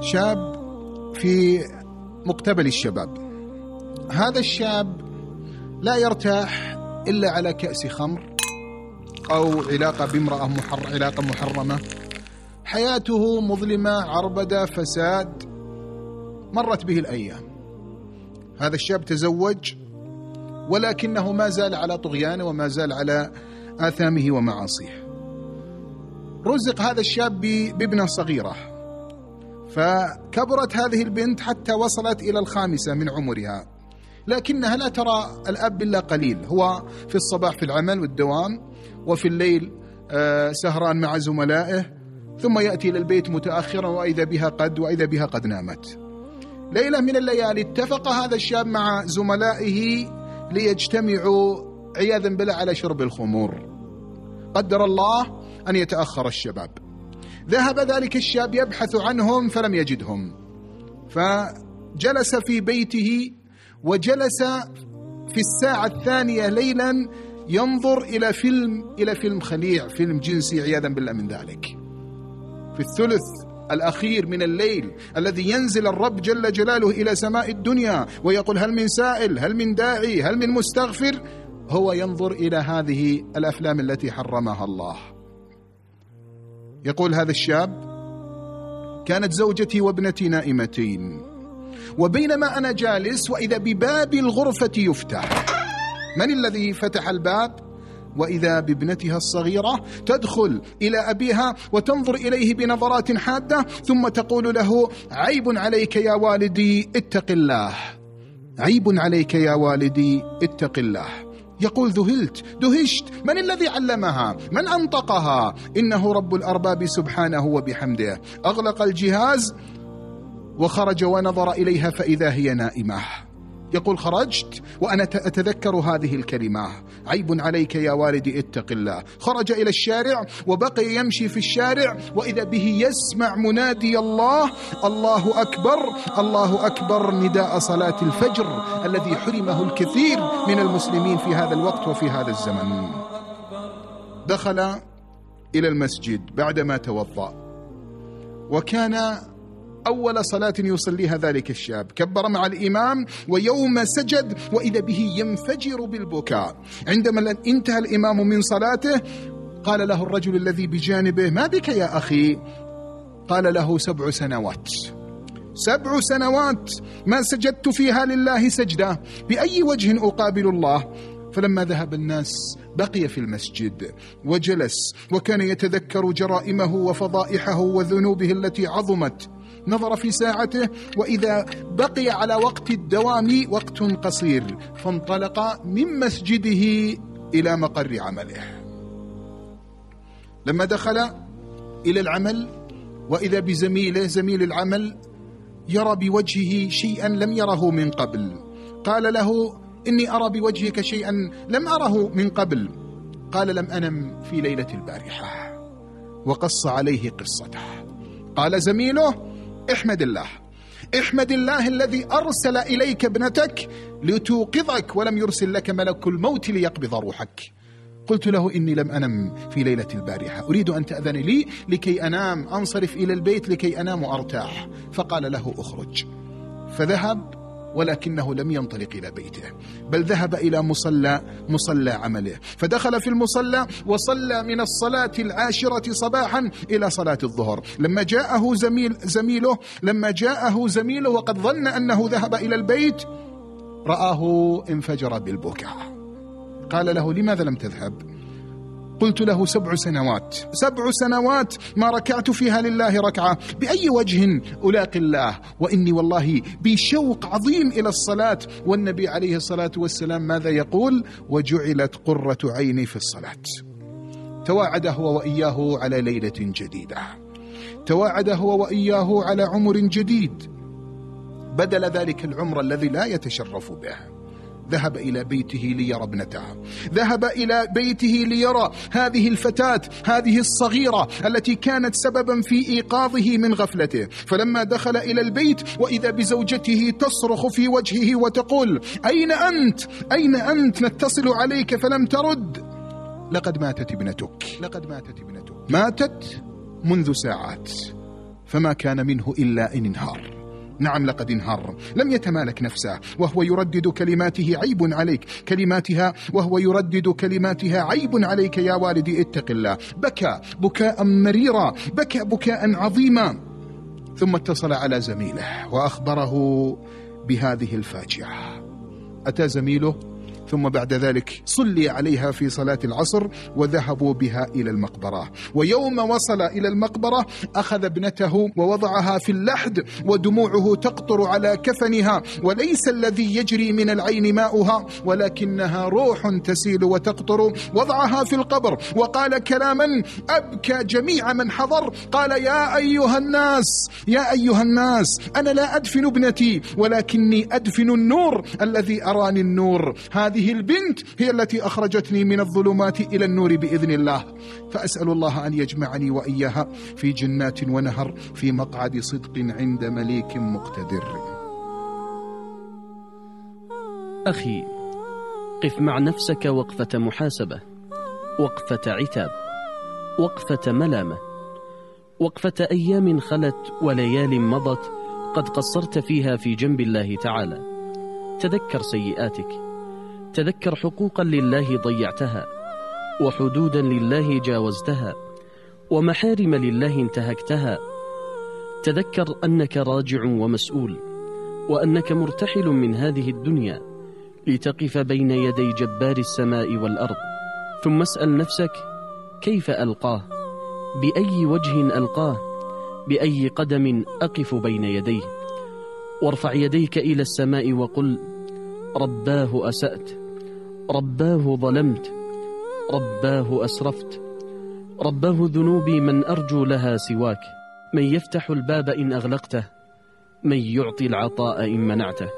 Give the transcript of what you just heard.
شاب في مقتبل الشباب. هذا الشاب لا يرتاح إلا على كأس خمر أو علاقة بامرأة محر علاقة محرمة. حياته مظلمة عربدة فساد. مرت به الأيام. هذا الشاب تزوج ولكنه ما زال على طغيانه وما زال على آثامه ومعاصيه. رزق هذا الشاب بابنة صغيرة. فكبرت هذه البنت حتى وصلت إلى الخامسة من عمرها. لكنها لا ترى الأب إلا قليل. هو في الصباح في العمل والدوام وفي الليل آه، سهران مع زملائه ثم يأتي إلى البيت متأخرا وإذا بها قد وإذا بها قد نامت. ليلة من الليالي اتفق هذا الشاب مع زملائه ليجتمعوا عياذا بالله على شرب الخمور. قدر الله أن يتأخر الشباب. ذهب ذلك الشاب يبحث عنهم فلم يجدهم. فجلس في بيته وجلس في الساعة الثانية ليلا ينظر إلى فيلم إلى فيلم خليع فيلم جنسي عياذا بالله من ذلك. في الثلث الأخير من الليل الذي ينزل الرب جل جلاله إلى سماء الدنيا ويقول هل من سائل هل من داعي هل من مستغفر؟ هو ينظر إلى هذه الأفلام التي حرمها الله. يقول هذا الشاب كانت زوجتي وابنتي نائمتين وبينما أنا جالس وإذا بباب الغرفة يفتح. من الذي فتح الباب؟ وإذا بابنتها الصغيرة تدخل إلى أبيها وتنظر إليه بنظرات حادة ثم تقول له عيب عليك يا والدي اتق الله. عيب عليك يا والدي اتق الله. يقول ذهلت دهشت من الذي علمها؟ من أنطقها؟ إنه رب الأرباب سبحانه وبحمده. أغلق الجهاز وخرج ونظر إليها فإذا هي نائمة. يقول خرجت وأنا أتذكر هذه الكلمة. عيب عليك يا والدي اتق الله. خرج إلى الشارع وبقي يمشي في الشارع وإذا به يسمع منادي الله الله أكبر الله أكبر نداء صلاة الفجر الذي حرمه الكثير من المسلمين في هذا الوقت وفي هذا الزمن. دخل إلى المسجد بعدما توضأ. وكان أول صلاة يصليها ذلك الشاب. كبر مع الإمام ويوم سجد وإذا به ينفجر بالبكاء. عندما انتهى الإمام من صلاته قال له الرجل الذي بجانبه ما بك يا أخي؟ قال له سبع سنوات. سبع سنوات ما سجدت فيها لله سجدة. بأي وجه أقابل الله؟ فلما ذهب الناس بقي في المسجد وجلس وكان يتذكر جرائمه وفضائحه وذنوبه التي عظمت. نظر في ساعته وإذا بقي على وقت الدوام وقت قصير فانطلق من مسجده إلى مقر عمله. لما دخل إلى العمل وإذا بزميله زميل العمل يرى بوجهه شيئا لم يره من قبل. قال له إني أرى بوجهك شيئا لم أره من قبل. قال لم أنم في ليلة البارحة. وقص عليه قصته. قال زميله احمد الله. احمد الله الذي أرسل إليك ابنتك لتوقظك ولم يرسل لك ملك الموت ليقبض روحك. قلت له إني لم أنم في ليلة البارحة. أريد أن تأذن لي لكي أنام. أنصرف إلى البيت لكي أنام وأرتاح. فقال له أخرج. فذهب ولكنه لم ينطلق إلى بيته بل ذهب إلى مصلى مصلى عمله فدخل في المصلى وصلى من الصلاة العاشرة صباحا إلى صلاة الظهر. لما جاءه زميل زميله لما جاءه زميله وقد ظن أنه ذهب إلى البيت رآه انفجر بالبكاء. قال له لماذا لم تذهب؟ قلت له سبع سنوات. سبع سنوات ما ركعت فيها لله ركعة. بأي وجه ألاقي الله؟ وإني والله بشوق عظيم إلى الصلاة. والنبي عليه الصلاة والسلام ماذا يقول؟ وجعلت قرة عيني في الصلاة. تواعد هو وإياه على ليلة جديدة. تواعد هو وإياه على عمر جديد. بدل ذلك العمر الذي لا يتشرف به. ذهب إلى بيته ليرى ابنته. ذهب إلى بيته ليرى هذه الفتاة هذه الصغيرة التي كانت سببا في إيقاظه من غفلته. فلما دخل إلى البيت وإذا بزوجته تصرخ في وجهه وتقول أين أنت؟ أين أنت؟ نتصل عليك فلم ترد. لقد ماتت ابنتك. لقد ماتت ابنتك. ماتت منذ ساعات فما كان منه إلا إن إنهار. نعم لقد انهار. لم يتمالك نفسه وهو يردد كلماته عيب عليك. كلماتها وهو يردد كلماتها عيب عليك يا والدي اتق الله. بكى بكاء مريرا بكى بكاء عظيما. ثم اتصل على زميله وأخبره بهذه الفاجعة. أتى زميله؟ ثم بعد ذلك صلي عليها في صلاة العصر وذهبوا بها إلى المقبرة. ويوم وصل إلى المقبرة أخذ ابنته ووضعها في اللحد ودموعه تقطر على كفنها وليس الذي يجري من العين ماؤها ولكنها روح تسيل وتقطر. وضعها في القبر وقال كلاما أبكى جميع من حضر. قال يا أيها الناس يا أيها الناس أنا لا أدفن ابنتي ولكني أدفن النور الذي أراني النور. هذه هذه البنت هي التي أخرجتني من الظلمات إلى النور بإذن الله. فأسأل الله أن يجمعني وإياها في جنات ونهر في مقعد صدق عند مليك مقتدر. أخي قف مع نفسك وقفة محاسبة وقفة عتاب وقفة ملامة. وقفة أيام خلت وليال مضت قد قصرت فيها في جنب الله تعالى. تذكر سيئاتك. تذكر حقوقا لله ضيعتها وحدودا لله جاوزتها ومحارم لله انتهكتها. تذكر أنك راجع ومسؤول وأنك مرتحل من هذه الدنيا لتقف بين يدي جبار السماء والأرض ثم اسأل نفسك كيف ألقاه؟ بأي وجه ألقاه؟ بأي قدم أقف بين يديه؟ وارفع يديك إلى السماء وقل رباه أسأت. رباه ظلمت رباه أسرفت رباه ذنوبي من أرجو لها سواك. من يفتح الباب إن أغلقته من يعطي العطاء إن منعته.